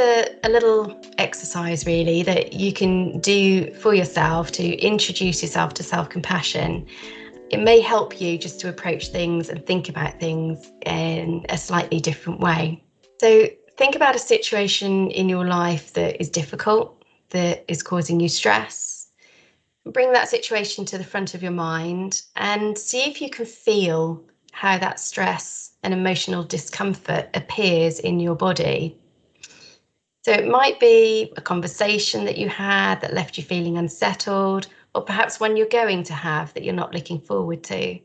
a, a little exercise really that you can do for yourself to introduce yourself to self compassion. It may help you just to approach things and think about things in a slightly different way. So, think about a situation in your life that is difficult, that is causing you stress. Bring that situation to the front of your mind and see if you can feel how that stress and emotional discomfort appears in your body so it might be a conversation that you had that left you feeling unsettled, or perhaps one you're going to have that you're not looking forward to. It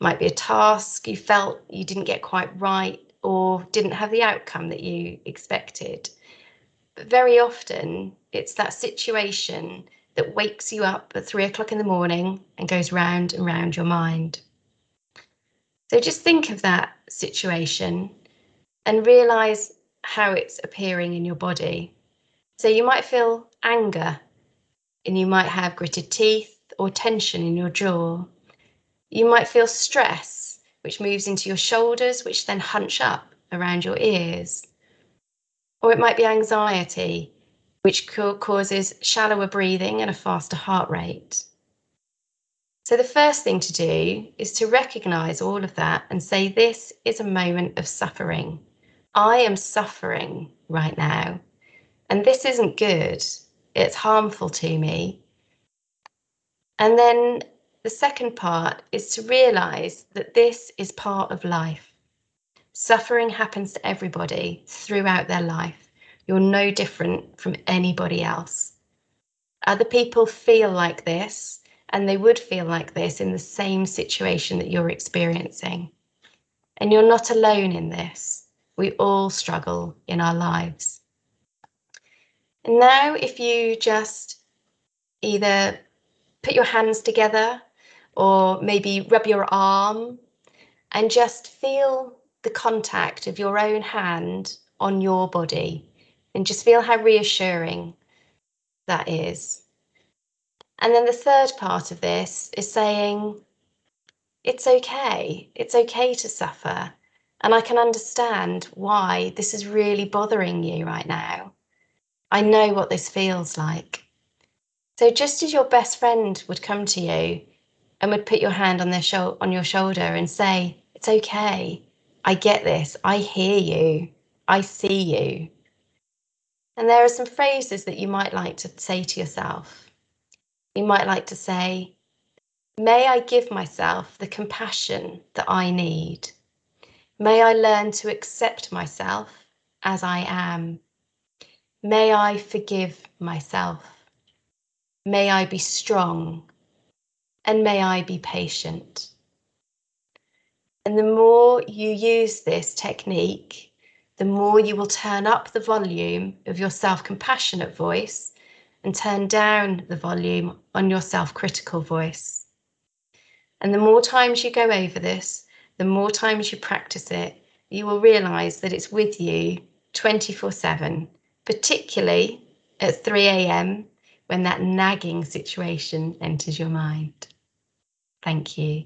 might be a task you felt you didn't get quite right or didn't have the outcome that you expected. But very often, it's that situation that wakes you up at three o'clock in the morning and goes round and round your mind. So just think of that situation and realize how it's appearing in your body. So you might feel anger and you might have gritted teeth or tension in your jaw. You might feel stress, which moves into your shoulders, which then hunch up around your ears. Or it might be anxiety, which causes shallower breathing and a faster heart rate. So, the first thing to do is to recognize all of that and say, This is a moment of suffering. I am suffering right now, and this isn't good. It's harmful to me. And then the second part is to realize that this is part of life. Suffering happens to everybody throughout their life. You're no different from anybody else. Other people feel like this, and they would feel like this in the same situation that you're experiencing. And you're not alone in this. We all struggle in our lives. And now, if you just either put your hands together or maybe rub your arm and just feel the contact of your own hand on your body and just feel how reassuring that is. And then the third part of this is saying, it's okay. It's okay to suffer. And I can understand why this is really bothering you right now. I know what this feels like. So just as your best friend would come to you and would put your hand on their sho- on your shoulder and say, "It's okay. I get this. I hear you. I see you." And there are some phrases that you might like to say to yourself. You might like to say, "May I give myself the compassion that I need." May I learn to accept myself as I am. May I forgive myself. May I be strong. And may I be patient. And the more you use this technique, the more you will turn up the volume of your self compassionate voice and turn down the volume on your self critical voice. And the more times you go over this, the more times you practice it, you will realize that it's with you 24 7, particularly at 3 a.m. when that nagging situation enters your mind. Thank you.